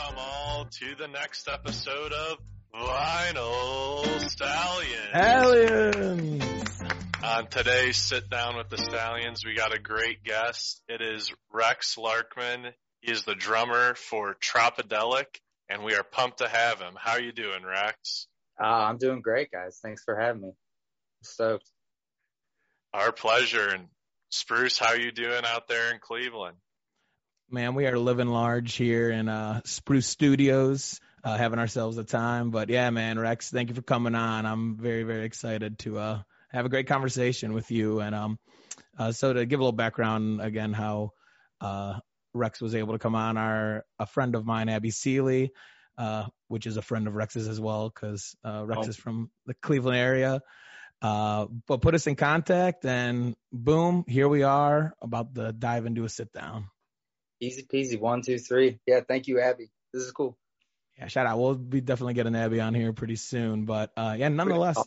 welcome all to the next episode of Vinyl Stallions. Aliens! On today's Sit Down with the Stallions, we got a great guest. It is Rex Larkman. He is the drummer for Tropidelic, and we are pumped to have him. How are you doing, Rex? Uh, I'm doing great, guys. Thanks for having me. I'm stoked. Our pleasure. And Spruce, how are you doing out there in Cleveland? Man, we are living large here in uh, Spruce Studios, uh, having ourselves a time. But yeah, man, Rex, thank you for coming on. I'm very, very excited to uh, have a great conversation with you. And um, uh, so to give a little background again, how uh, Rex was able to come on, our a friend of mine, Abby Seeley, uh, which is a friend of Rex's as well, because Rex oh. is from the Cleveland area. but put us in contact, and boom, here we are about to dive into a sit down. Easy peasy. One, two, three. Yeah. Thank you, Abby. This is cool. Yeah. Shout out. We'll be definitely getting Abby on here pretty soon. But uh, yeah, nonetheless,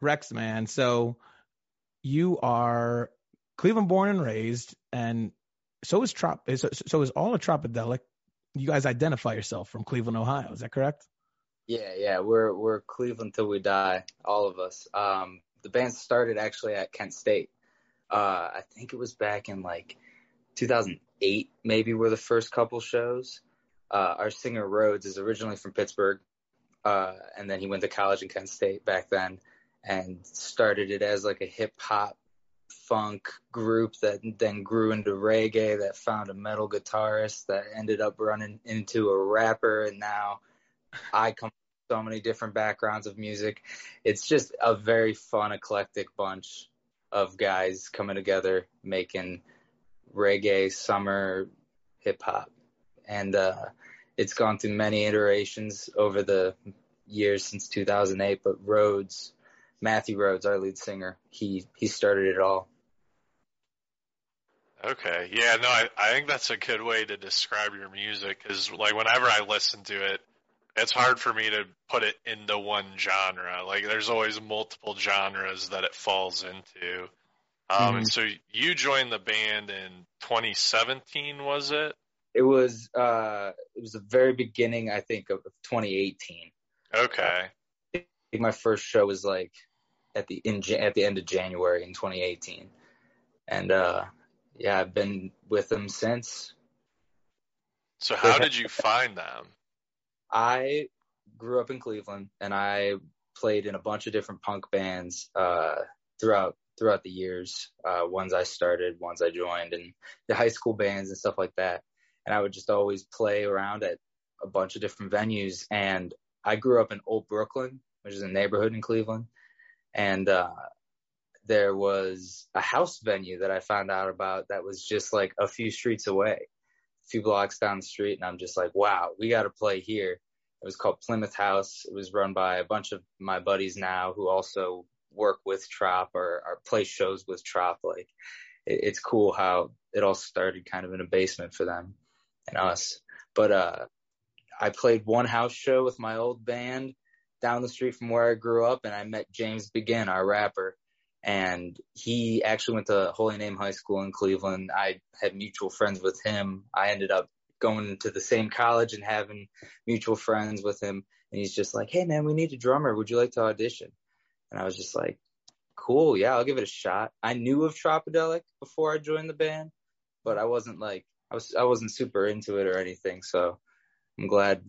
Rex, man. So you are Cleveland born and raised, and so is Trop. So, so is all of Tropidelic. You guys identify yourself from Cleveland, Ohio. Is that correct? Yeah, yeah. We're we're Cleveland till we die, all of us. Um, the band started actually at Kent State. Uh, I think it was back in like 2008 maybe were the first couple shows. Uh, our singer Rhodes is originally from Pittsburgh, uh, and then he went to college in Kent State back then, and started it as like a hip hop funk group that then grew into reggae. That found a metal guitarist that ended up running into a rapper, and now I come from so many different backgrounds of music. It's just a very fun, eclectic bunch of guys coming together making reggae, summer, hip hop, and uh, it's gone through many iterations over the years since 2008. But Rhodes, Matthew Rhodes, our lead singer, he he started it all. Okay, yeah, no, I, I think that's a good way to describe your music because, like, whenever I listen to it, it's hard for me to put it into one genre. Like, there's always multiple genres that it falls into. Um, mm-hmm. And so you joined the band in 2017, was it? It was. Uh, it was the very beginning, I think, of 2018. Okay. I think my first show was like at the in at the end of January in 2018, and uh, yeah, I've been with them since. So how did you find them? I grew up in Cleveland, and I played in a bunch of different punk bands uh, throughout throughout the years, uh, ones I started, ones I joined, and the high school bands and stuff like that. And I would just always play around at a bunch of different venues. And I grew up in Old Brooklyn, which is a neighborhood in Cleveland. And uh, there was a house venue that I found out about that was just like a few streets away, a few blocks down the street. And I'm just like, wow, we got to play here. It was called Plymouth House. It was run by a bunch of my buddies now who also work with Trop or, or play shows with Trop. Like it, it's cool how it all started kind of in a basement for them and us. But uh, I played one house show with my old band down the street from where I grew up, and I met James Begin, our rapper. And he actually went to Holy Name High School in Cleveland. I had mutual friends with him. I ended up going to the same college and having mutual friends with him. And he's just like, Hey man, we need a drummer. Would you like to audition? And I was just like, cool, yeah, I'll give it a shot. I knew of Tropidelic before I joined the band, but I wasn't like I was I wasn't super into it or anything. So I'm glad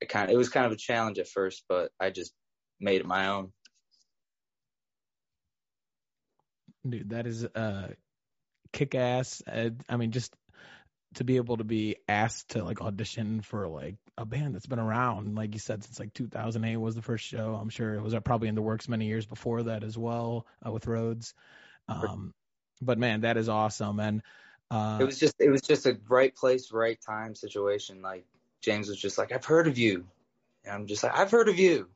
it kind of it was kind of a challenge at first, but I just made it my own. Dude, that is uh kick ass. Uh, I mean, just to be able to be asked to like audition for like a band that's been around, like you said, since like 2008 was the first show. I'm sure it was probably in the works many years before that as well uh, with Rhodes. Um, but man, that is awesome. And uh, it was just it was just a right place, right time situation. Like James was just like, I've heard of you, and I'm just like, I've heard of you.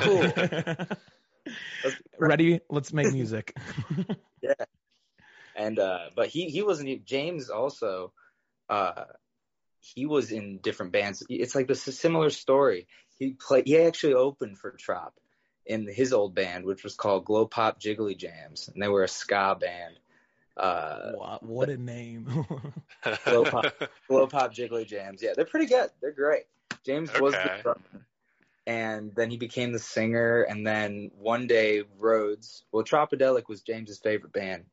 Cool. Ready? Let's make music. yeah. And uh, but he he wasn't James also uh, he was in different bands. It's like this similar story. He played. He actually opened for Trop in his old band, which was called Glow Pop Jiggly Jams, and they were a ska band. Uh, what, what a name. Glow Pop, Glow Pop Jiggly Jams. Yeah, they're pretty good. They're great. James was the Okay. drummer, and then he became the singer. And then one day, Rhodes. Well, Tropidelic was James's favorite band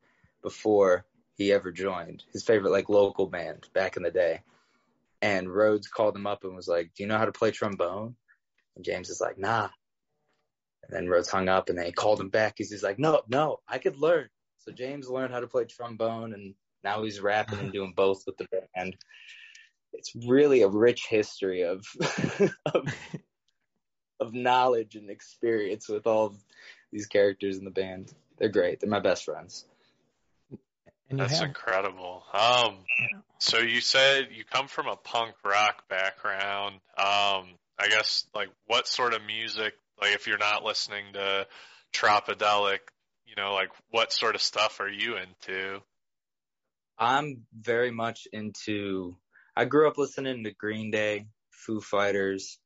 before he ever joined. His favorite like local band back in the day. And Rhodes called him up and was like, "Do you know how to play trombone?" And James is like, "Nah." And then Rhodes hung up, and then he called him back. He's just like, "No, no, I could learn." So James learned how to play trombone, and now he's rapping and doing both with the band. It's really a rich history of of, of knowledge and experience with all these characters in the band. They're great. They're my best friends. And That's incredible. Um, so you said you come from a punk rock background. Um, I guess like what sort of music? Like if you're not listening to Tropidelic, you know, like what sort of stuff are you into? I'm very much into. I grew up listening to Green Day, Foo Fighters.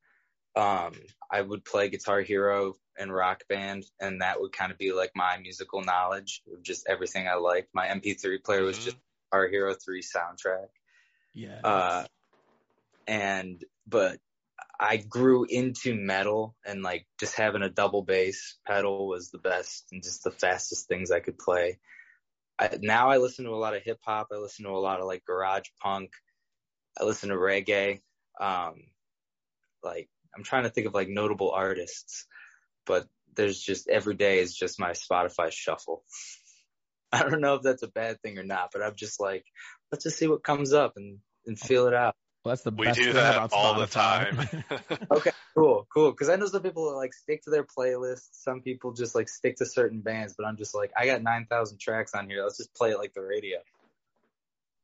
Um, I would play Guitar Hero and Rock Band, and that would kind of be like my musical knowledge of just everything I liked. My MP3 player was Mhm. just our Hero 3 soundtrack. yeah. Uh, and but I grew into metal and like just having a double bass pedal was the best and just the fastest things I could play. I, now I listen to a lot of hip hop. I listen to a lot of like garage punk. I listen to reggae. Um, like I'm trying to think of like notable artists, but there's just every day is just my Spotify shuffle. I don't know if that's a bad thing or not, but I'm just like, let's just see what comes up and, and feel it out. well, that's the We best do thing that about all the time. Okay, cool, cool. Because I know some people like stick to their playlists. Some people just like stick to certain bands, but I'm just like, I got nine thousand tracks on here. Let's just play it like the radio.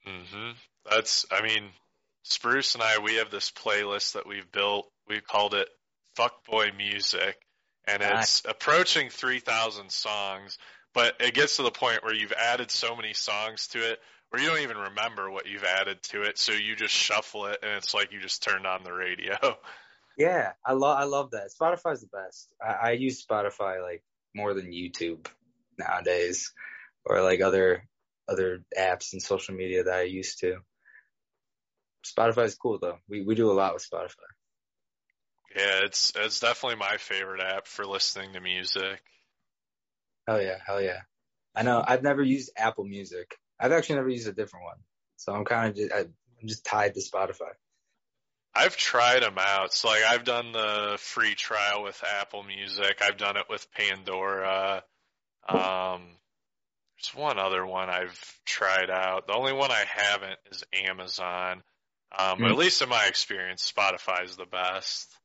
hmm That's, I mean, Spruce and I, we have this playlist that we've built. We called it Fuckboy Music, and it's approaching 3,000 songs, but it gets to the point where you've added so many songs to it where you don't even remember what you've added to it, so you just shuffle it, and it's like you just turned on the radio. Yeah, I love I love that. Spotify's the best. I, I use Spotify like more than YouTube nowadays, or like other other apps and social media that I used to. Spotify's cool though. We we do a lot with Spotify. Yeah, it's it's definitely my favorite app for listening to music. Hell yeah, hell yeah. I know. I've never used Apple Music. I've actually never used a different one, so I'm kind of just I, I'm just tied to Spotify. I've tried them out. So like I've done the free trial with Apple Music. I've done it with Pandora. Um, there's one other one I've tried out. The only one I haven't is Amazon. Um, but at least in my experience, Spotify is the best.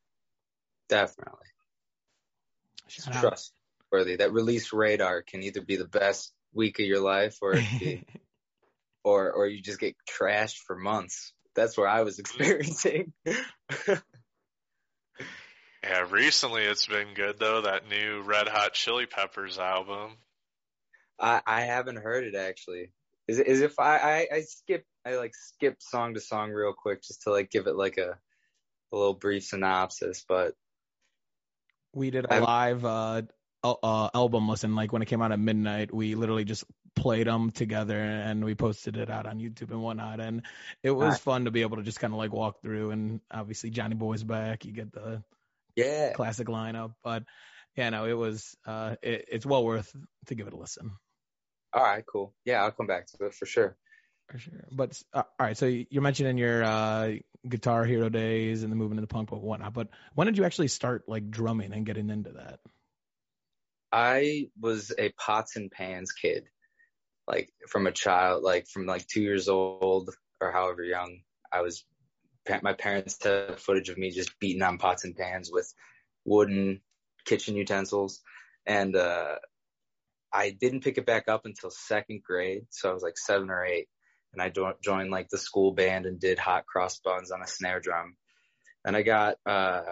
Definitely. Shout out. trustworthy. That release radar can either be the best week of your life or be, or or you just get trashed for months. That's where I was experiencing. Yeah, recently it's been good though. That new Red Hot Chili Peppers album. I I haven't heard it actually. Is it is if I, I I skip I like skip song to song real quick just to like give it like a a little brief synopsis, but we did a live uh, uh, album listen. Like when it came out at midnight, we literally just played them together and we posted it out on YouTube and whatnot. And it was fun to be able to just kind of like walk through. And obviously Johnny Boy's back. You get the yeah. classic lineup. But yeah, no, it was. Uh, it, it's well worth to give it a listen. All right, cool. Yeah, I'll come back to it for sure. For sure. But uh, all right, so you're mentioning your uh, Guitar Hero days and the movement of the punk and whatnot. But when did you actually start like drumming and getting into that? I was a pots and pans kid, like from a child, like from like two years old or however young. I was, my parents have footage of me just beating on pots and pans with wooden kitchen utensils. And, uh, I didn't pick it back up until second grade. So I was like seven or eight and I jo- joined like the school band and did hot cross buns on a snare drum. And I got, uh,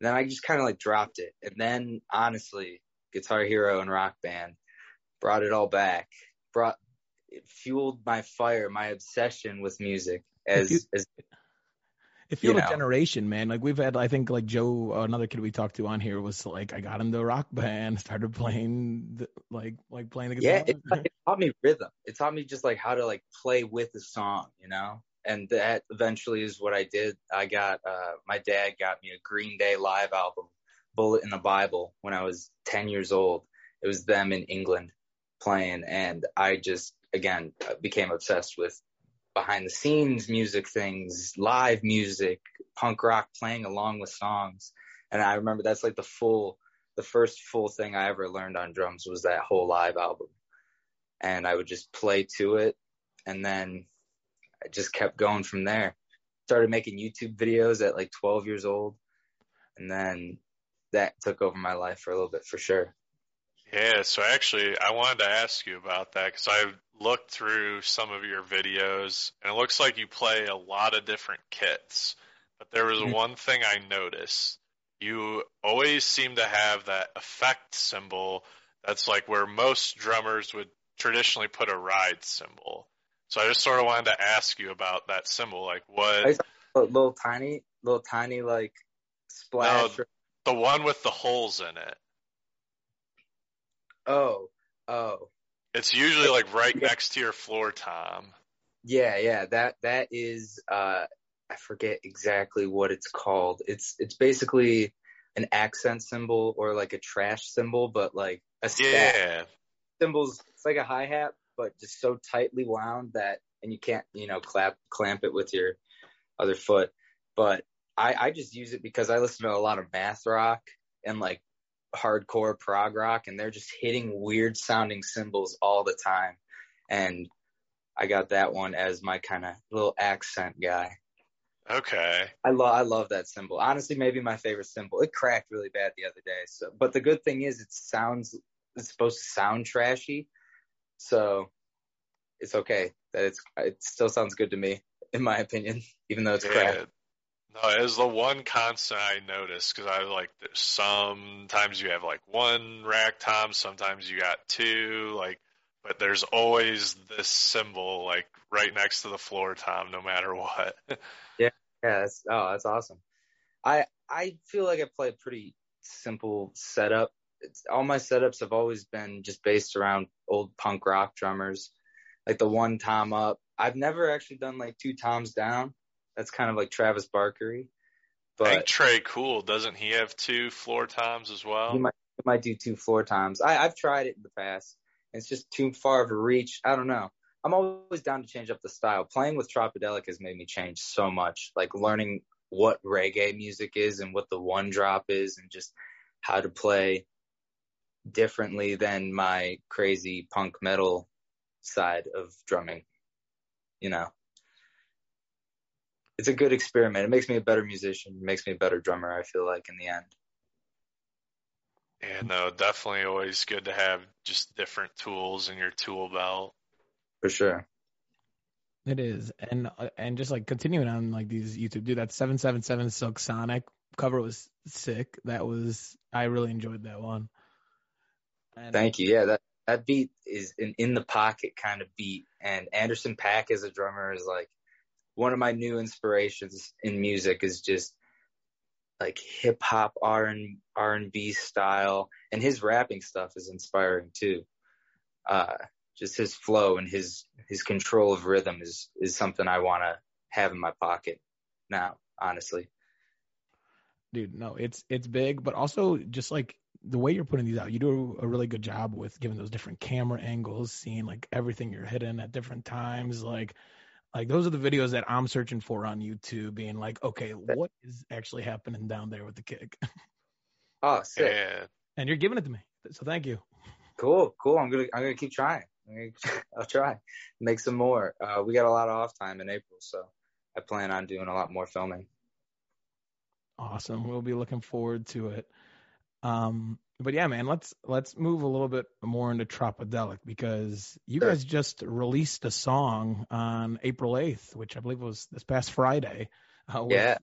then I just kind of like dropped it. And then honestly, Guitar Hero and Rock Band brought it all back. Brought it fueled my fire, my obsession with music. As you- as It feels know. generation, man. Like we've had, I think, like Joe, another kid we talked to on here was like, I got into a rock band, started playing, the, like, like playing the Yeah, guitar. it, it taught me rhythm. It taught me just like how to like play with the song, you know. And that eventually is what I did. I got uh my dad got me a Green Day live album, Bullet in the Bible, when I was 10 years old. It was them in England playing, and I just again became obsessed with behind the scenes music things, live music, punk rock playing along with songs. And I remember that's like the full, the first full thing I ever learned on drums was that whole live album. And I would just play to it. And then I just kept going from there. Started making YouTube videos at like 12 years old. And then that took over my life for a little bit for sure. Yeah, so actually, I wanted to ask you about that because I looked through some of your videos, and it looks like you play a lot of different kits. But there was Mhm. one thing I noticed. You always seem to have that effect cymbal that's like where most drummers would traditionally put a ride cymbal. So I just sort of wanted to ask you about that cymbal. Like, what. I- A little tiny, little tiny like splash. No. the one with the holes in it. oh, oh. It's usually like right Yeah. next to your floor tom. Yeah, yeah, that that is uh I forget exactly what it's called. It's it's basically an accent cymbal or like a trash cymbal, but like a stack. Yeah. Cymbals it's like a hi hat, but just so tightly wound that and you can't, you know, clap clamp it with your other foot. But I, I just use it because I listen to a lot of math rock and like hardcore prog rock and they're just hitting weird sounding cymbals all the time. And I got that one as my kind of little accent guy. Okay. I love I love that cymbal. Honestly, maybe my favorite cymbal. It cracked really bad the other day. So, but the good thing is it sounds it's supposed to sound trashy, so it's okay that it's it still sounds good to me in my opinion, even though it's cracked. Yeah. No, it was the one constant I noticed because I like there's sometimes you have like one rack tom, sometimes you got two, like, but there's always this cymbal like right next to the floor tom, no matter what. Yeah, that's oh, that's awesome. I I feel like I play a pretty simple setup. It's, all my setups have always been just based around old punk rock drummers, like the one tom up. I've never actually done like two toms down. That's kind of like Travis Barkery, I think but Tré Cool doesn't he have two floor toms as well? he might he might do two floor toms. I I've tried it in the past. It's just too far of a reach. I don't know. I'm always down to change up the style. Playing with Tropidelic has made me change so much. Like learning what reggae music is and what the one drop is and just how to play differently than my crazy punk metal side of drumming. You know. It's a good experiment. It makes me a better musician, it makes me a better drummer, I feel like in the end. Yeah, no, definitely always good to have just different tools in your tool belt. For sure. It is, and uh, and just like continuing on like these YouTube, dude, that seven seven seven Silk Sonic cover was sick. That was I really enjoyed that one. And, Thank you. Yeah, that that beat is an in the pocket kind of beat, and Anderson .Paak as a drummer is like one of my new inspirations in music. Is just like hip hop R and R and B style, and his rapping stuff is inspiring too. Uh, just his flow and his his control of rhythm is is something I want to have in my pocket now. Honestly, dude, no, it's it's big, but also just like the way you're putting these out, you do a really good job with giving those different camera angles, seeing like everything you're hitting at different times, like. Like those are the videos that I'm searching for on YouTube, being like, okay, what is actually happening down there with the kick? oh, sick. Yeah. and you're giving it to me, so thank you. Cool, cool. I'm gonna I'm gonna keep trying. I'm gonna, I'll try make some more. Uh, we got a lot of off time in April, so I plan on doing a lot more filming. Awesome. We'll be looking forward to it. Um, but yeah, man, let's let's move a little bit more into Tropidelic because you Sure. guys just released a song on April 8th, which I believe was this past Friday. Uh, with, Yeah.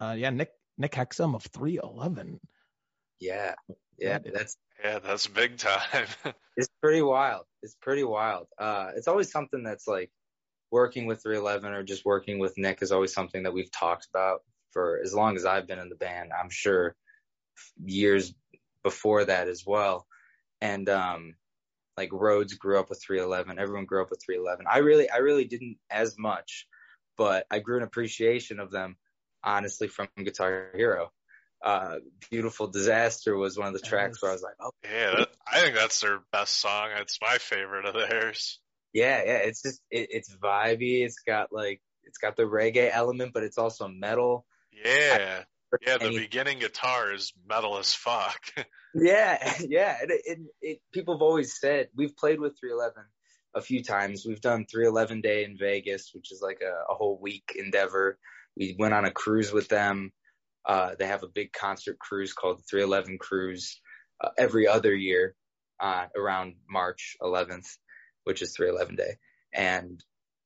Uh, yeah, Nick Nick Hexum of 311. Yeah, yeah. That is- Yeah, that's big time. it's pretty wild. It's pretty wild. Uh, it's always something that's like working with 311 or just working with Nick is always something that we've talked about for as long as I've been in the band. I'm sure years before that as well. And um like Rhodes grew up with 311. Everyone grew up with 311. I really I really didn't as much, but I grew an appreciation of them honestly from Guitar Hero. Uh, Beautiful Disaster was one of the tracks where I was like, oh Yeah, that, I think that's their best song. It's my favorite of theirs. yeah, yeah. It's just it, it's vibey. It's got like it's got the reggae element, but it's also metal. Yeah. Yeah, the beginning guitar is metal as fuck. Yeah, yeah. It, it, it, people have always said we've played with 311 a few times. We've done 311 Day in Vegas, which is like a, a whole week endeavor. We went on a cruise with them. Uh, they have a big concert cruise called the 311 Cruise uh, every other year uh, around March 11th, which is 311 Day. And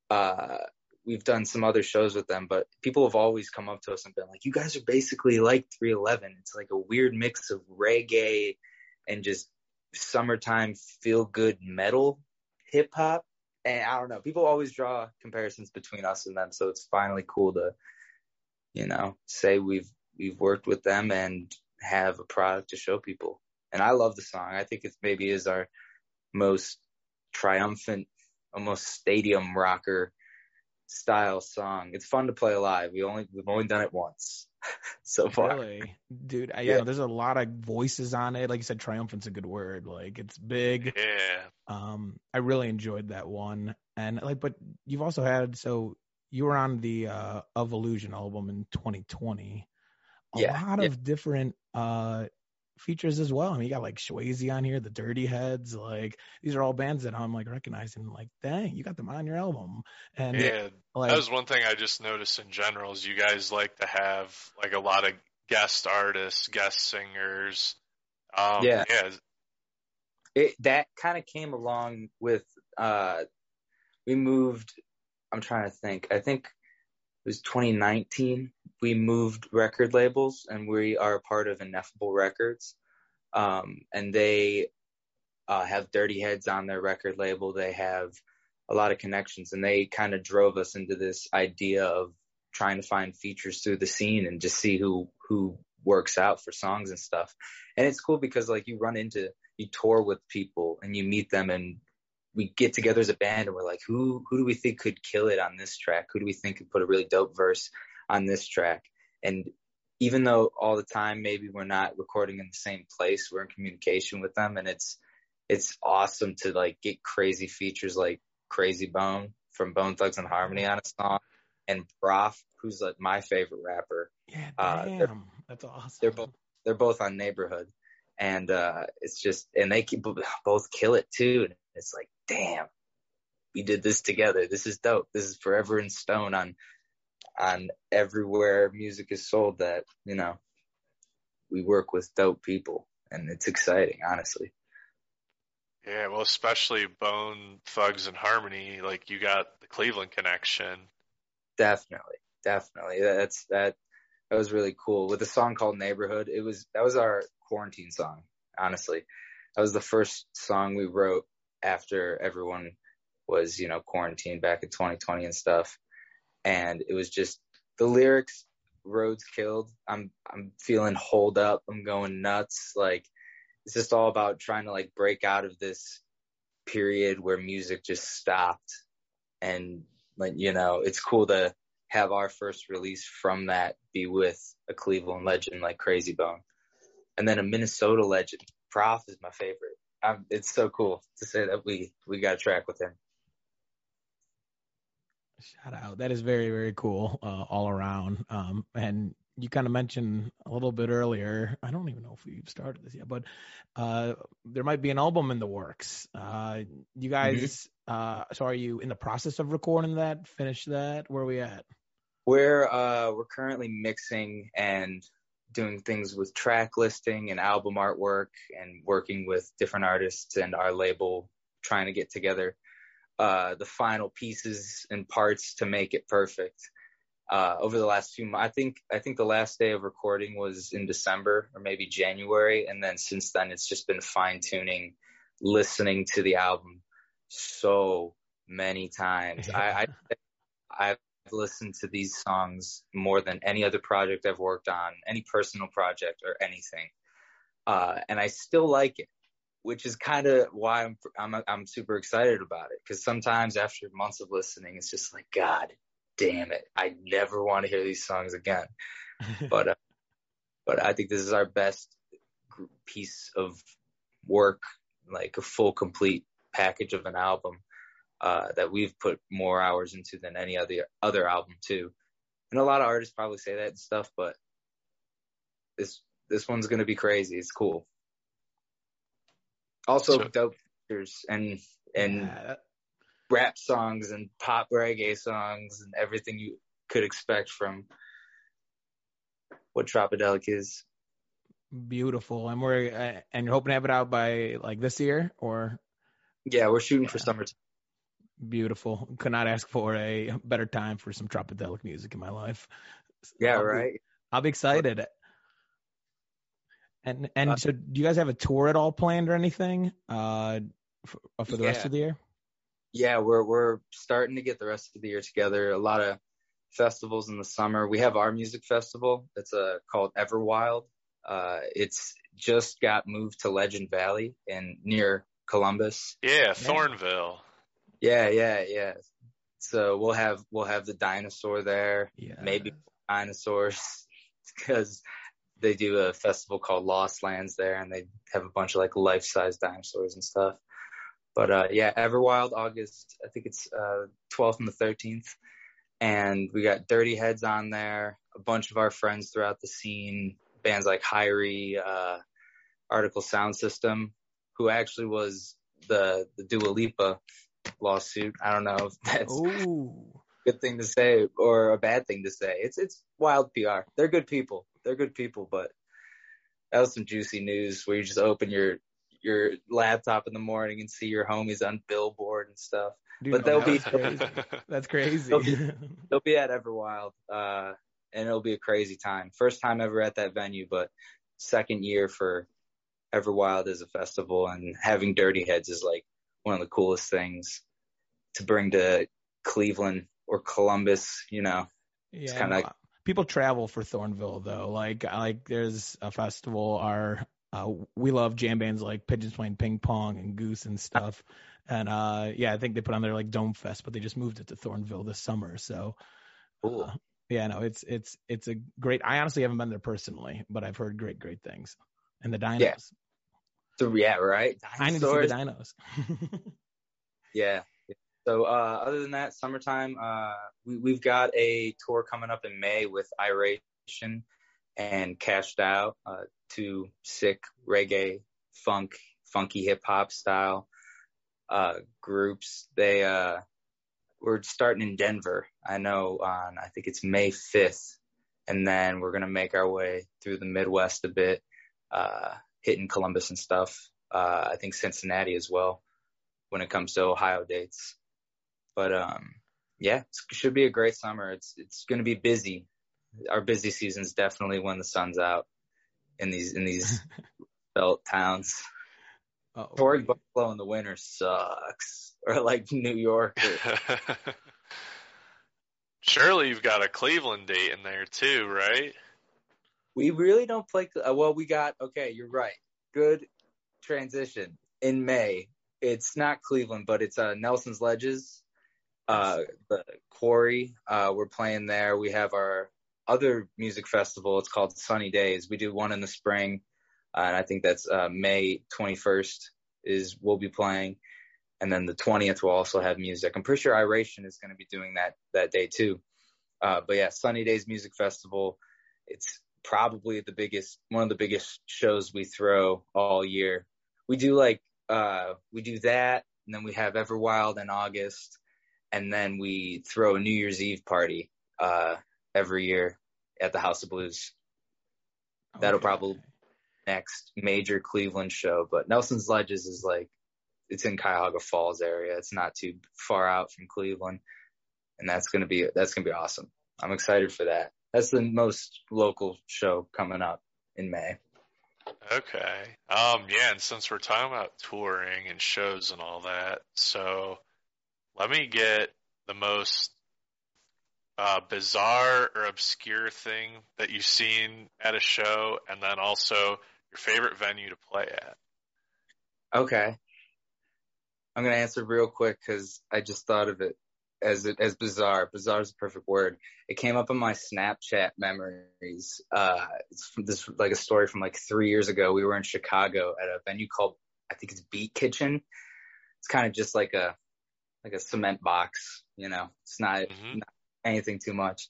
uh, we've done some other shows with them, but people have always come up to us and been like, "You guys are basically like 311. It's like a weird mix of reggae and just summertime feel good metal hip hop." And I don't know, people always draw comparisons between us and them, so it's finally cool to, you know, say we've we've worked with them and have a product to show people. And I love the song. I think it maybe is our most triumphant, almost stadium rocker style song. It's fun to play live. We only we've only done it once so far. Really, dude. I, yeah, Yeah. there's a lot of voices on it. Like you said, triumphant's a good word. Like it's big. yeah. Um, I really enjoyed that one, and like, but you've also had so you were on the uh, of Illusion album in 2020. A Yeah, lot yeah. of different uh features as well. I mean, you got like Swayze on here, the Dirty Heads. Like these are all bands that I'm like recognizing. Like, dang, you got them on your album. And Yeah. like, That was one thing I just noticed in general is you guys like to have like a lot of guest artists, guest singers. Um, Yeah. yeah. it that kind of came along with uh we moved i'm trying to think i think it was 2019 we moved record labels and we are a part of ineffable records. Um and they uh have dirty heads on their record label. They have a lot of connections and they kind of drove us into this idea of trying to find features through the scene and just see who who works out for songs and stuff. And it's cool because like you run into you tour with people and you meet them and we get together as a band and we're like who who do we think could kill it on this track? Who do we think could put a really dope verse on this track. And even though all the time maybe we're not recording in the same place we're in communication with them and it's it's awesome to like get crazy features like Krayzie Bone from Bone Thugs-n-Harmony on a song and prof who's like my favorite rapper. Yeah, uh, damn, they're- that's awesome. they're both they're both on neighborhood. And uh it's just and they keep, both kill it too. And it's like damn we did this together. This is dope. This is forever in stone on on everywhere music is sold that you know we work with dope people and it's exciting honestly Yeah. Well, especially Bone Thugs-n-Harmony, like you got the Cleveland connection. definitely definitely that's that that was really cool with a song called neighborhood it was that was our quarantine song honestly that was the first song we wrote after everyone was you know quarantined back in 2020 and stuff and it was just the lyrics Rhodes killed i'm i'm feeling holed up i'm going nuts like it's just all about trying to like break out of this period where music just stopped. And like you know it's cool to have our first release from that be with a cleveland legend like Krayzie Bone. And then a minnesota legend prof is my favorite. Um, it's so cool to say that we we got a track with him Shout out. That is very, very cool uh, all around. Um, and you kind of mentioned a little bit earlier, I don't even know if we've started this yet, but uh, there might be an album in the works. Uh, you guys, uh, so are you in the process of recording that? Finish that? Where are we at? we're uh we're currently mixing and doing things with track listing and album artwork and working with different artists and our label trying to get together uh the final pieces and parts to make it perfect uh over the last few months i think i think the last day of recording was in december or maybe january. And then since then it's just been fine tuning listening to the album so many times. I i i've listened to these songs more than any other project I've worked on, any personal project or anything. Uh, and I still like it, which is kind of why I'm, I'm, I'm super excited about it. Cause sometimes after months of listening, it's just like, God damn it. I never want to hear these songs again. but, uh, but I think this is our best piece of work, like a full complete package of an album uh, that we've put more hours into than any other other album too. And a lot of artists probably say that and stuff, but this this one's gonna be crazy. It's cool. Also, so, dope features and and yeah. rap songs and pop reggae songs and everything you could expect from what Tropidelic is. Beautiful, and we're uh, and you're hoping to have it out by like this year or? Yeah, we're shooting yeah. for summertime. Beautiful. Could not ask for a better time for some tropidelic music in my life. Yeah, I'll right. Be, I'll be excited. And and uh, so, do you guys have a tour at all planned or anything uh, for, uh, for the yeah. rest of the year? Yeah, we're we're starting to get the rest of the year together. A lot of festivals in the summer. We have our music festival. It's uh, called Everwild. Uh, it's just got moved to Legend Valley in near Columbus. Yeah, Thornville. Yeah, yeah, yeah. So we'll have we'll have the dinosaur there. Yeah. Maybe dinosaurs because they do a festival called Lost Lands there, and they have a bunch of like life size dinosaurs and stuff. But uh, yeah, Everwild August. I think it's uh, 12th and the 13th, and we got Dirty Heads on there. A bunch of our friends throughout the scene, bands like HIRIE, uh, Artikal Sound System, who actually was the the Dua Lipa lawsuit. I don't know if that's Ooh. a good thing to say or a bad thing to say. It's it's wild PR. They're good people. They're good people, but that was some juicy news where you just open your your laptop in the morning and see your homies on Billboard and stuff. Dude, but they'll be crazy. that's crazy. They'll be, they'll be at Everwild, uh, and it'll be a crazy time. First time ever at that venue, but second year for Everwild as a festival, and having Dirty Heads is like one of the coolest things to bring to Cleveland or Columbus, you know. Yeah. It's kind of like people travel for Thornville though. Like like there's a festival our uh, we love jam bands like Pigeons playing ping pong and Goose and stuff. And uh yeah, I think they put on their like Dome Fest, but they just moved it to Thornville this summer. So cool. Uh, yeah, no, it's it's it's a great. I honestly haven't been there personally, but I've heard great great things. And the dinos. Yeah. So yeah, right. Dinosaurs. I need to see the dinos. yeah, so uh, other than that, summertime, uh, we, we've got a tour coming up in May with Iration and Cashed Out, uh, two sick reggae, funk, funky hip hop style uh, groups. They uh, we're starting in Denver. I know on I think it's May 5th, and then we're gonna make our way through the Midwest a bit, uh, hitting Columbus and stuff. I think Cincinnati as well when it comes to Ohio dates. But um, yeah, it should be a great summer. It's it's going to be busy. Our busy season's definitely when the sun's out in these in these belt towns. Oh, Touring Buffalo in the winter sucks, or like New York. Or... Surely you've got a Cleveland date in there too, right? We really don't play. Uh, well, we got okay. You're right. Good transition in May. It's not Cleveland, but it's uh, Nelson's Ledges uh, the Quarry. Uh, we're playing there. We have our other music festival. It's called Sunny Days. We do one in the spring, uh, and I think that's uh, May 21st is we'll be playing, and then the 20th we'll also have music. I'm pretty sure Iration is going to be doing that that day too. Uh, but yeah, Sunny Days Music Festival. It's probably the biggest, one of the biggest shows we throw all year. We do like uh, we do that, and then we have Everwild in August and then we throw a New Year's Eve party uh, every year at the House of Blues. Okay. That'll probably next major Cleveland show, but Nelson's Ledges is like it's in Cuyahoga Falls area. It's not too far out from Cleveland, and that's gonna be that's gonna be awesome. I'm excited for that. That's the most local show coming up in May. Okay. Um. Yeah. And since we're talking about touring and shows and all that, so let me get the most uh, bizarre or obscure thing that you've seen at a show, and then also your favorite venue to play at. Okay. I'm gonna answer real quick because I just thought of it as as bizarre. Bizarre is the perfect word. It came up in my Snapchat memories. Uh, it's this like a story from like three years ago. We were in Chicago at a venue called I think it's Beat Kitchen. It's kind of just like a like a cement box, you know. It's not, Mhm. not anything too much.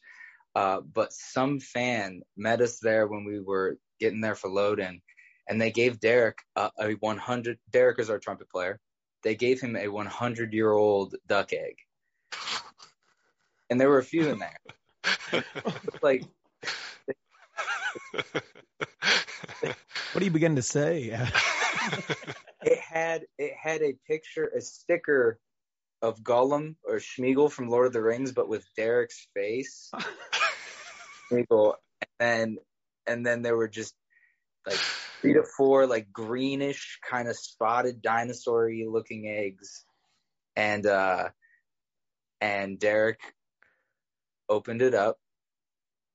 Uh, but some fan met us there when we were getting there for loading, and they gave Derek a, a 100. Derek is our trumpet player. They gave him a 100 year old duck egg, and there were a few in there. like What do you begin to say? it had it had a picture, a sticker of Gollum or Sméagol from Lord of the Rings, but with Derek's face. And then and then there were just like three to four like greenish kind of spotted dinosaur-y looking eggs, and uh, and Derek opened it up.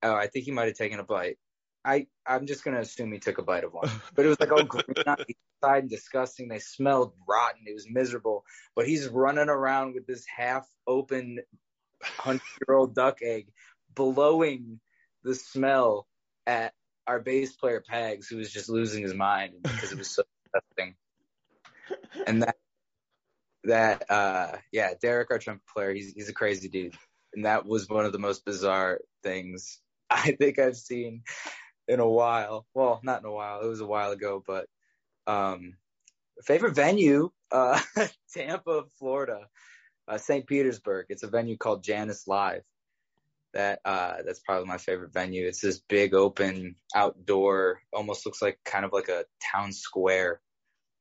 Oh, I think he might have taken a bite. I I'm just gonna assume he took a bite of one, but it was like all green on the and disgusting. They smelled rotten. It was miserable. But he's running around with this half-open hundred-year-old duck egg, blowing the smell at our bass player Pags, who was just losing his mind because it was so disgusting. And that that uh yeah, Derek, our trumpet player, he's he's a crazy dude, and that was one of the most bizarre things I think I've seen in a while. Well, not in a while. It was a while ago, but um, favorite venue, uh, Tampa, Florida, uh, St. Petersburg. It's a venue called Janus Live. That uh, that's probably my favorite venue. It's this big open outdoor, almost looks like kind of like a town square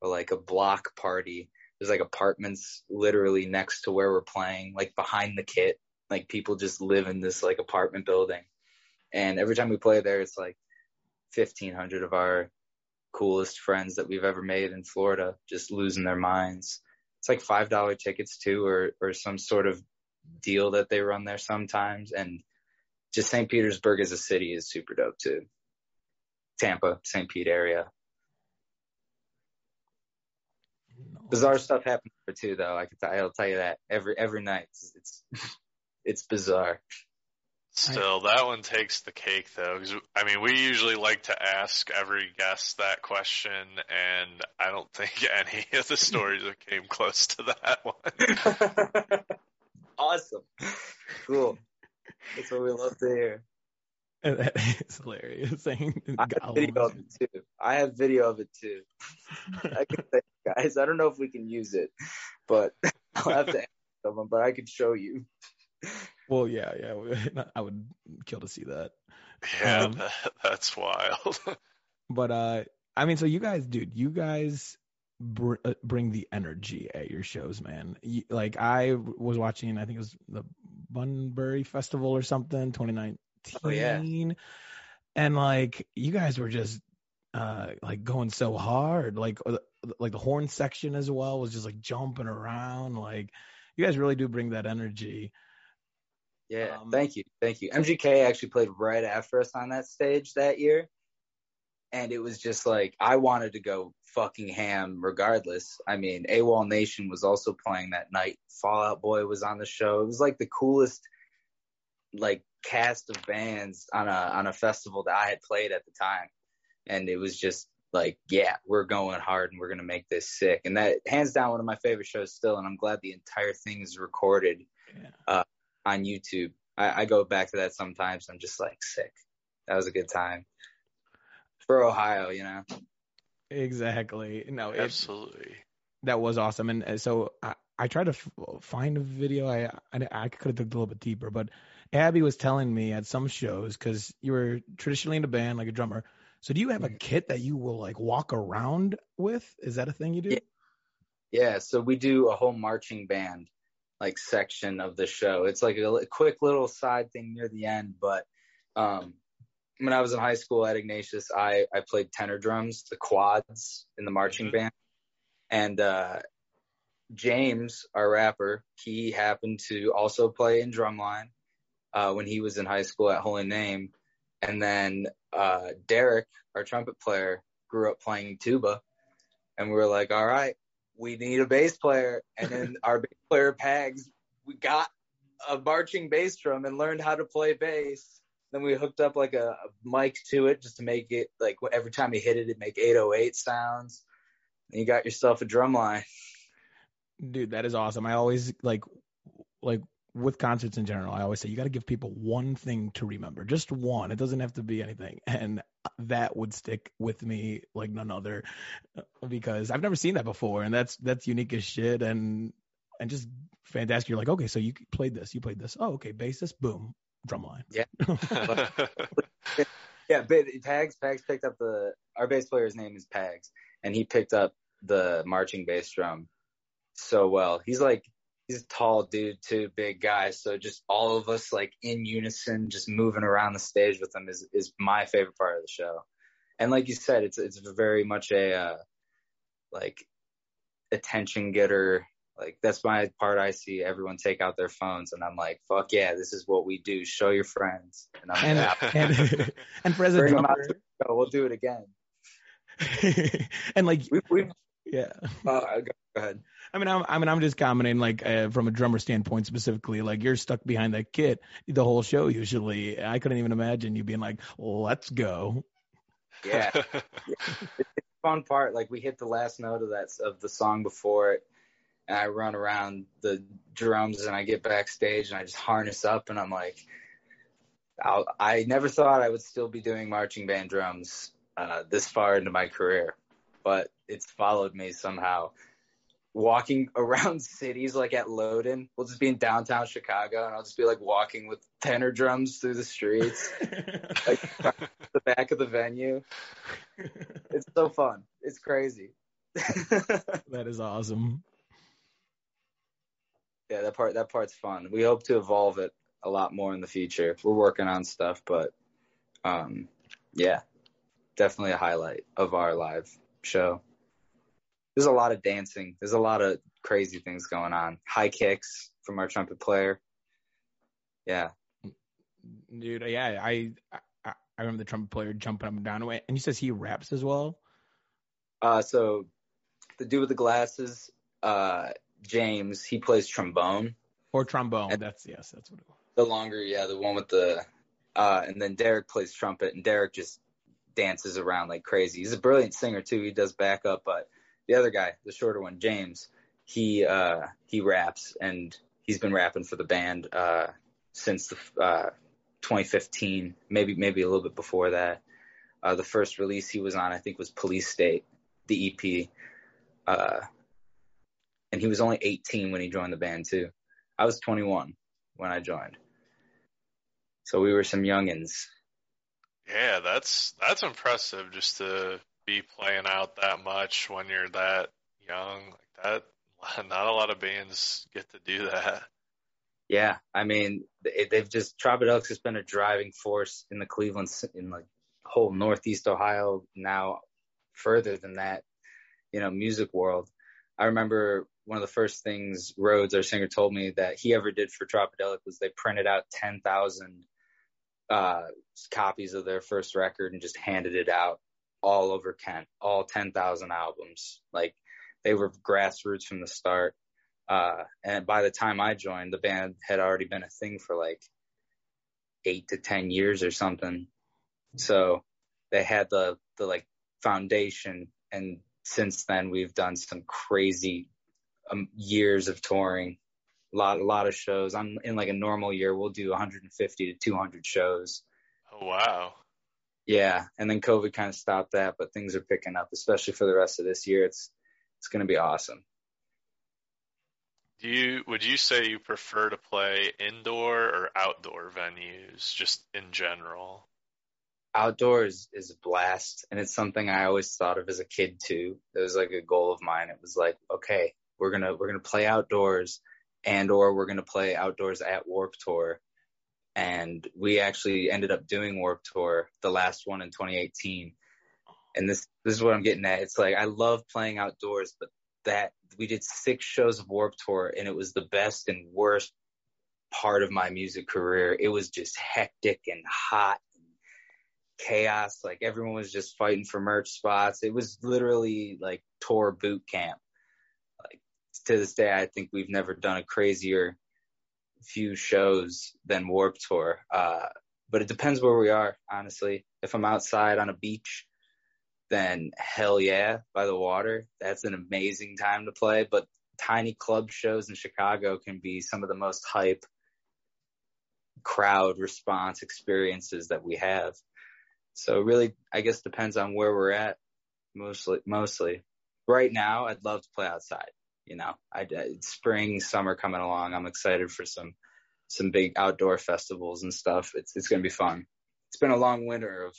or like a block party. There's like apartments literally next to where we're playing, like behind the kit. Like people just live in this like apartment building. And every time we play there, it's like 1500 of our coolest friends that we've ever made in Florida just losing their minds. It's like $5 tickets too, or, or some sort of deal that they run there sometimes. And just St. Petersburg as a city is super dope too. Tampa, St. Pete area. Bizarre stuff happens there too, though. I can t- I'll tell you that every every night. It's it's, it's bizarre. Still, that one takes the cake, though. 'cause, I mean, we usually like to ask every guest that question, and I don't think any of the stories have came close to that one. awesome, cool. That's what we love to hear. And that is hilarious. Saying I have video of it too. I have video of it too. I can say, guys, I don't know if we can use it, but I'll have to ask someone. But I can show you. Well, yeah, yeah. I would kill to see that. Yeah, Um, that, that's wild. But uh, I mean, so you guys, dude, you guys br- uh, bring the energy at your shows, man. You, like I was watching, I think it was the Bunbury Festival or something, 2019. Oh, yeah. And like you guys were just uh like going so hard, like uh, like the horn section as well was just like jumping around. Like you guys really do bring that energy. Yeah, Um, thank you, thank you. MGK actually played right after us on that stage that year, and it was just like I wanted to go fucking ham regardless. I mean, AWOL Nation was also playing that night. Fallout Boy was on the show. It was like the coolest like cast of bands on a on a festival that I had played at the time, and it was just like, yeah, we're going hard and we're gonna make this sick. And that hands down one of my favorite shows still. And I'm glad the entire thing is recorded Yeah. On YouTube. I, I go back to that sometimes. I'm just like sick. That was a good time for Ohio, you know. Exactly. No, it, Absolutely. that was awesome. And uh, so I, I tried to f- find a video. I I, I could have dug a little bit deeper, but Abby was telling me at some shows because you were traditionally in a band, like a drummer. So do you have a kit that you will like walk around with? Is that a thing you do? Yeah. Yeah, so we do a whole marching band like section of the show. It's like a, li- quick little side thing near the end, but um when I was in high school at Ignatius, I I played tenor drums, the quads in the marching Mhm. band. And uh James, our rapper, he happened to also play in drumline uh, when he was in high school at Holy Name, and then uh, Derek, our trumpet player, grew up playing tuba, and we were like, all right, we need a bass player, and then our bass player Pags, we got a marching bass drum and learned how to play bass. Then we hooked up like a, a mic to it just to make it like every time you hit it, it make 808 sounds. And you got yourself a drum line. Dude, that is awesome. I always like like with concerts in general, I always say you got to give people one thing to remember, just one. It doesn't have to be anything, and that would stick with me like none other, because I've never seen that before, and that's that's unique as shit, and and just fantastic. You're like, okay, so you played this, you played this. Oh, okay, bassist, boom, drum line. Yeah. yeah, but Pags Pags picked up the our bass player's name is Pags, and he picked up the marching bass drum so well. He's like he's a tall dude too, big guy. So just all of us like in unison, just moving around the stage with him is is my favorite part of the show. And like you said, it's it's very much a uh, like attention getter. Like that's my part. I see everyone take out their phones, and I'm like, "Fuck yeah, this is what we do. Show your friends." And I'm and and, and for as a drummer, we'll do it again. and like we, we yeah. Uh, go ahead. I mean, I'm, I mean, I'm just commenting like uh, from a drummer standpoint specifically. Like you're stuck behind that kit the whole show. Usually, I couldn't even imagine you being like, "Let's go." Yeah, it's fun part. Like we hit the last note of that of the song before it, and I run around the drums, and I get backstage, and I just harness up, and I'm like, I'll, I never thought I would still be doing marching band drums uh, this far into my career, but it's followed me somehow walking around cities like at Loden. We'll just be in downtown Chicago and I'll just be like walking with tenor drums through the streets, like the back of the venue. It's so fun. It's crazy. that is awesome. Yeah, that part that part's fun. We hope to evolve it a lot more in the future. We're working on stuff, but um yeah, definitely a highlight of our live show there's a lot of dancing. There's a lot of crazy things going on. High kicks from our trumpet player. Yeah. Dude, yeah, I I, I remember the trumpet player jumping up and down. Away. And he says he raps as well. Uh, so the dude with the glasses, uh, James, he plays trombone. Or trombone. And that's yes, that's what it was. The longer, yeah, the one with the, uh, and then Derek plays trumpet, and Derek just dances around like crazy. He's a brilliant singer too. He does backup, but the other guy, the shorter one, James, he uh, he raps and he's been rapping for the band uh, since the uh, 2015, maybe maybe a little bit before that. Uh, the first release he was on, I think, was Police State, the EP, uh, and he was only 18 when he joined the band too. I was 21 when I joined, so we were some youngins. Yeah, that's that's impressive just to be playing out that much when you're that young like that. Not a lot of bands get to do that. Yeah, I mean, they've just Tropidelics has been a driving force in the Cleveland, in like whole Northeast Ohio, now further than that, you know, music world. I remember one of the first things Rhodes, our singer, told me that he ever did for Tropidelic was they printed out 10,000 uh, copies of their first record and just handed it out all over Kent, all 10,000 albums. Like they were grassroots from the start. Uh, and by the time I joined, the band had already been a thing for like eight to 10 years or something. So they had the, the like foundation. And since then, we've done some crazy um, years of touring, a lot, a lot of shows. I'm in like a normal year, we'll do 150 to 200 shows. Oh, wow. Yeah, and then COVID kind of stopped that, but things are picking up, especially for the rest of this year. It's it's going to be awesome. Do you would you say you prefer to play indoor or outdoor venues, just in general? Outdoors is a blast, and it's something I always thought of as a kid too. It was like a goal of mine. It was like, okay, we're gonna we're gonna play outdoors, and or we're gonna play outdoors at Warped Tour, and we actually ended up doing Warped Tour, the last one in 2018. And this this is what I'm getting at. It's like I love playing outdoors, but that we did six shows of Warped Tour, and it was the best and worst part of my music career, it was just hectic and hot and chaos. Like everyone was just fighting for merch spots. It was literally like tour boot camp. To this day, I think we've never done a crazier few shows than Warped Tour. Uh, but it depends where we are, honestly. If I'm outside on a beach, then hell yeah, by the water. That's an amazing time to play. But tiny club shows in Chicago can be some of the most hype crowd response experiences that we have. So really, I guess depends on where we're at. Mostly, mostly. Right now, I'd love to play outside. You know, I spring, summer coming along. I'm excited for some some big outdoor festivals and stuff. It's it's gonna be fun. It's been a long winter of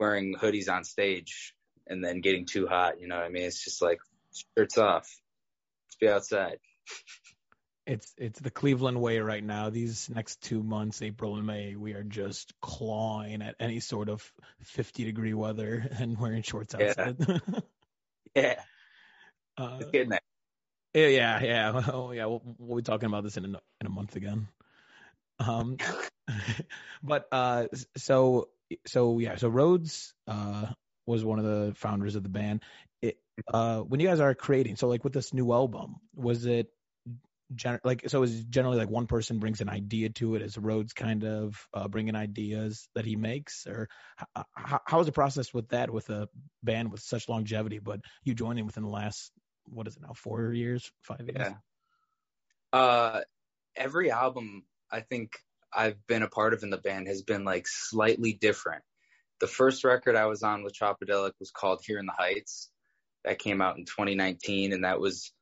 wearing hoodies on stage and then getting too hot. You know what I mean? It's just like shirts off. Let's be outside. It's it's the Cleveland way right now. These next two months, April and May, we are just clawing at any sort of 50 degree weather and wearing shorts outside. Yeah. yeah. Uh, getting there. Yeah, yeah, yeah. Oh, yeah. We'll, we'll be talking about this in a, in a month again. Um, but uh, so so yeah, so Rhodes uh was one of the founders of the band. It, uh, when you guys are creating, so like with this new album, was it gen- like so? Is generally like one person brings an idea to it? Is Rhodes kind of uh, bringing ideas that he makes, or how, how is the process with that with a band with such longevity? But you joining within the last what is it now? Four years, five years? Yeah. Uh, every album I think I've been a part of in the band has been like slightly different. The first record I was on with Tropidelic was called Here in the Heights. That came out in 2019, and that was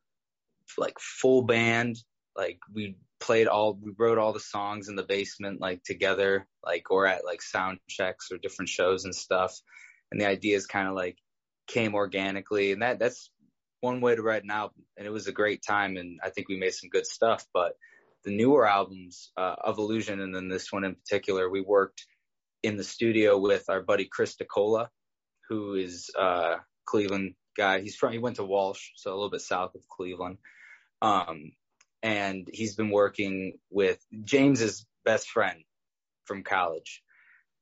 like full band. Like we played all, we wrote all the songs in the basement, like together, like or at like sound checks or different shows and stuff. And the ideas kind of like came organically, and that that's one way to write an album. And it was a great time, and I think we made some good stuff. But the newer albums uh, Evolution, and then this one in particular, we worked in the studio with our buddy Chris DeCola, who is a uh, Cleveland guy. He's from he went to Walsh, so a little bit south of Cleveland. Um, and he's been working with James's best friend from college,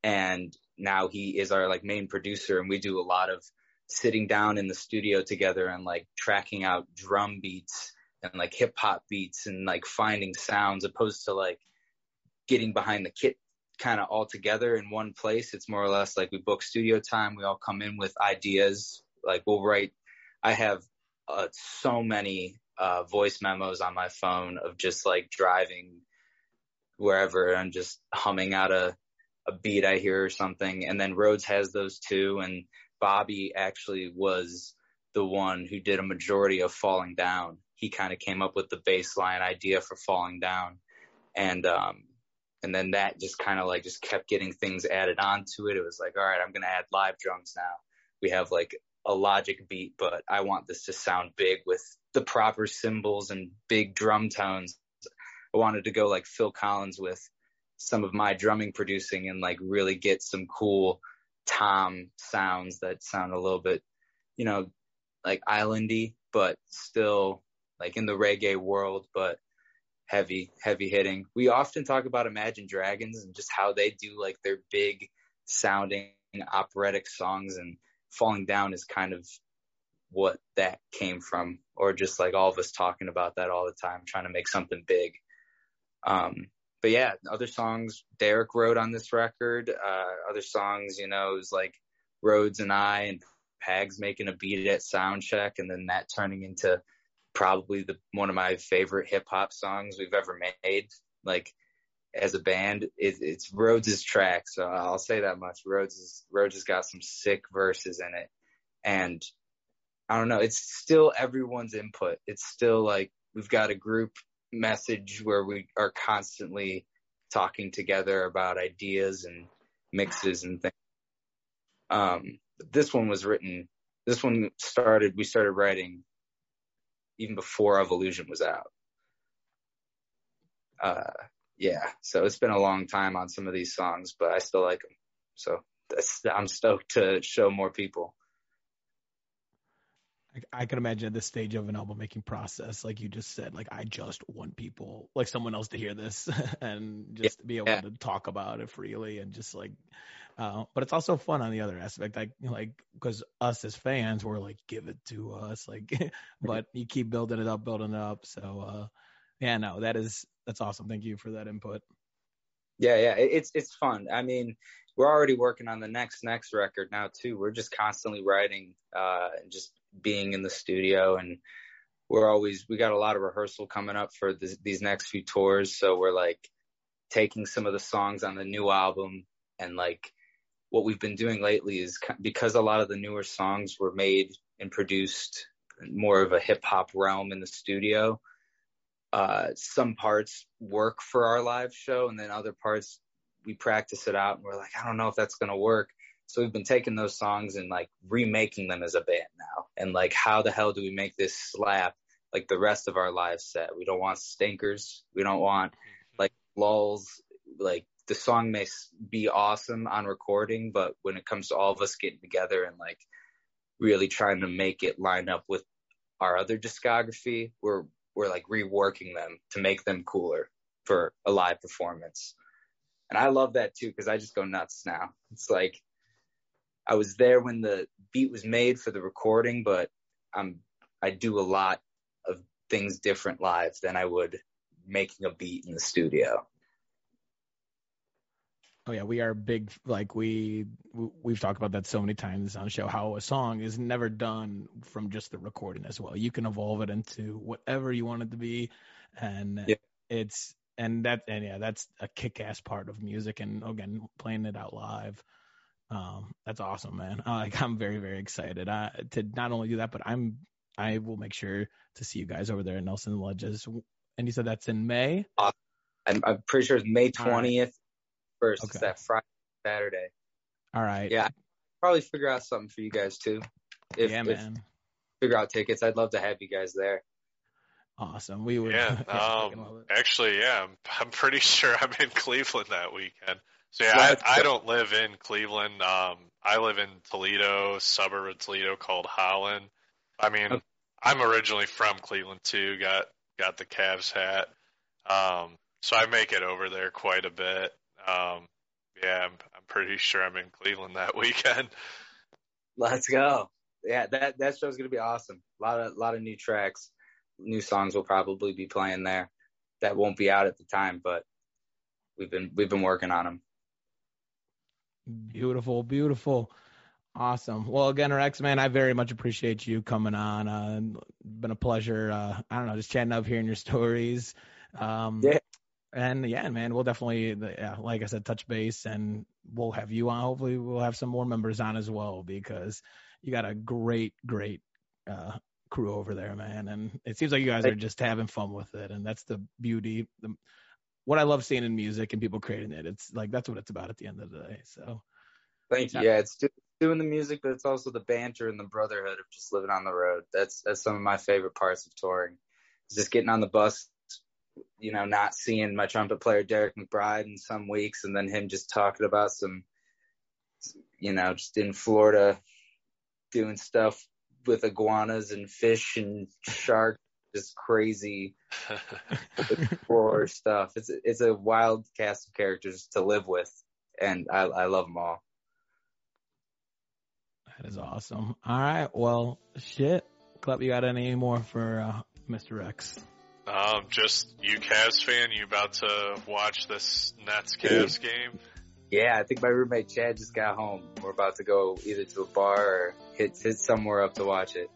and now he is our like main producer, and we do a lot of sitting down in the studio together and like tracking out drum beats and like hip hop beats and like finding sounds opposed to like getting behind the kit kind of all together in one place. It's more or less like we book studio time. We all come in with ideas. Like we'll write. I have uh, so many uh, voice memos on my phone of just like driving wherever and just humming out a, a beat I hear or something. And then Rhodes has those too. And Bobby actually was the one who did a majority of Falling Down. He kind of came up with the baseline idea for falling down. And um and then that just kind of like just kept getting things added onto it. It was like all right i'm gonna add live drums now. We have like a logic beat but i want this to sound big with the proper cymbals and big drum tones. I wanted to go like phil collins with some of my drumming producing and like really get some cool tom sounds that sound a little bit you know like islandy but still like in the reggae world, but heavy, heavy hitting. We often talk about Imagine Dragons and just how they do like their big sounding operatic songs and Falling Down is kind of what that came from or just like all of us talking about that all the time trying to make something big um but yeah other songs derek wrote on this record uh other songs you know it was like rhodes and i and pags making a beat at sound check and then that turning into probably the one of my favorite hip hop songs we've ever made. Like as a band, it, it's Rhodes' track, so I'll say that much. Rhodes is, Rhodes has got some sick verses in it, and I don't know. It's still everyone's input. It's still like we've got a group message where we are constantly talking together about ideas and mixes and things. Um, this one was written. This one started. We started writing even before Evolution was out. Uh, yeah, so it's been a long time on some of these songs, but I still like them. So I'm stoked to show more people. I, I can imagine at this stage of an album making process, like you just said, like I just want people, like someone else to hear this and just yeah. be able to talk about it freely and just like, uh, but it's also fun on the other aspect, like like because us as fans, we're like, give it to us, like, but you keep building it up, building it up. So, uh, yeah, no, that is that's awesome. Thank you for that input. Yeah, yeah, it's it's fun. I mean, we're already working on the next next record now too. We're just constantly writing, uh, and just being in the studio, and we're always we got a lot of rehearsal coming up for this, these next few tours. So we're like taking some of the songs on the new album and like what we've been doing lately is because a lot of the newer songs were made and produced more of a hip hop realm in the studio. Uh, some parts work for our live show, and then other parts we practice it out, and we're like, I don't know if that's gonna work. So we've been taking those songs and like remaking them as a band now, and like, how the hell do we make this slap like the rest of our live set? We don't want stinkers. We don't want mm-hmm. like lulls. Like the song may be awesome on recording, but when it comes to all of us getting together and like really trying to make it line up with our other discography, we're we're like reworking them to make them cooler for a live performance. And I love that too because I just go nuts now. It's like I was there when the beat was made for the recording, but I'm I do a lot of things different live than I would making a beat in the studio. Oh yeah, we are big. Like we we've talked about that so many times on the show. How a song is never done from just the recording as well. You can evolve it into whatever you want it to be, and yeah. it's and that and yeah, that's a kick-ass part of music. And again, playing it out live, um, that's awesome, man. Like I'm very very excited uh, to not only do that, but I'm I will make sure to see you guys over there at Nelson Ledges. And you said that's in May. Uh, I'm, I'm pretty sure it's May 20th first. Okay. It's that Friday, Saturday. All right. Yeah, probably figure out something for you guys too. If, yeah, man. If, figure out tickets. I'd love to have you guys there. Awesome. We would. Yeah. um, actually, yeah, I'm, I'm pretty sure I'm in Cleveland that weekend. So yeah, I, I don't live in Cleveland. Um, I live in Toledo, suburb of Toledo called Holland. I mean, okay. I'm originally from Cleveland too. Got got the Cavs hat. Um, so I make it over there quite a bit. Um, yeah, I'm, I'm pretty sure I'm in Cleveland that weekend. Let's go. Yeah, that that show's gonna be awesome. A lot of lot of new tracks, new songs will probably be playing there. That won't be out at the time, but we've been we've been working on them. Beautiful, beautiful. Awesome. Well, again, Rex, man, I very much appreciate you coming on. Uh, been a pleasure. Uh, I don't know, just chatting up, hearing your stories. Um, yeah and yeah, man, we'll definitely, yeah, like I said, touch base, and we'll have you on. Hopefully, we'll have some more members on as well because you got a great, great uh, crew over there, man. And it seems like you guys are just having fun with it, and that's the beauty. The, what I love seeing in music and people creating it. It's like that's what it's about at the end of the day. So, thank you. Yeah, it's doing the music, but it's also the banter and the brotherhood of just living on the road. That's that's some of my favorite parts of touring. It's just getting on the bus you know, not seeing my trumpet player Derek McBride in some weeks, and then him just talking about some, you know, just in Florida doing stuff with iguanas and fish and sharks, just crazy explore stuff. It's it's a wild cast of characters to live with, and I I love them all. That is awesome. All right, well, shit, Klep, you got any more for uh, Mr. X? Um, just you Cavs fan, you about to watch this Nets Cavs game? Yeah, I think my roommate Chad just got home. We're about to go either to a bar or hit hit somewhere up to watch it.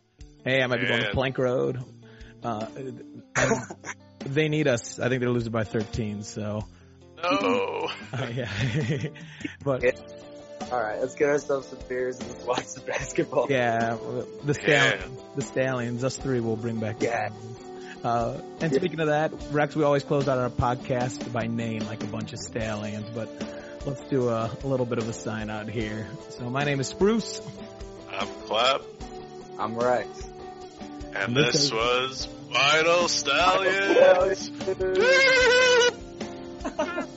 Hey, I might be going to Plank Road. Uh, they need us. I think they're losing by 13. So. No. Uh, yeah. but. Yeah. All right, let's get ourselves some beers and let's watch the basketball. Yeah, the stallions, yeah. the stallions, us three will bring back. Yeah. Uh, and yeah. speaking of that, Rex, we always close out our podcast by name, like a bunch of stallions, but let's do a, a little bit of a sign out here. So my name is Spruce. I'm Klep. I'm Rex. And, and this, this was Final Stallions!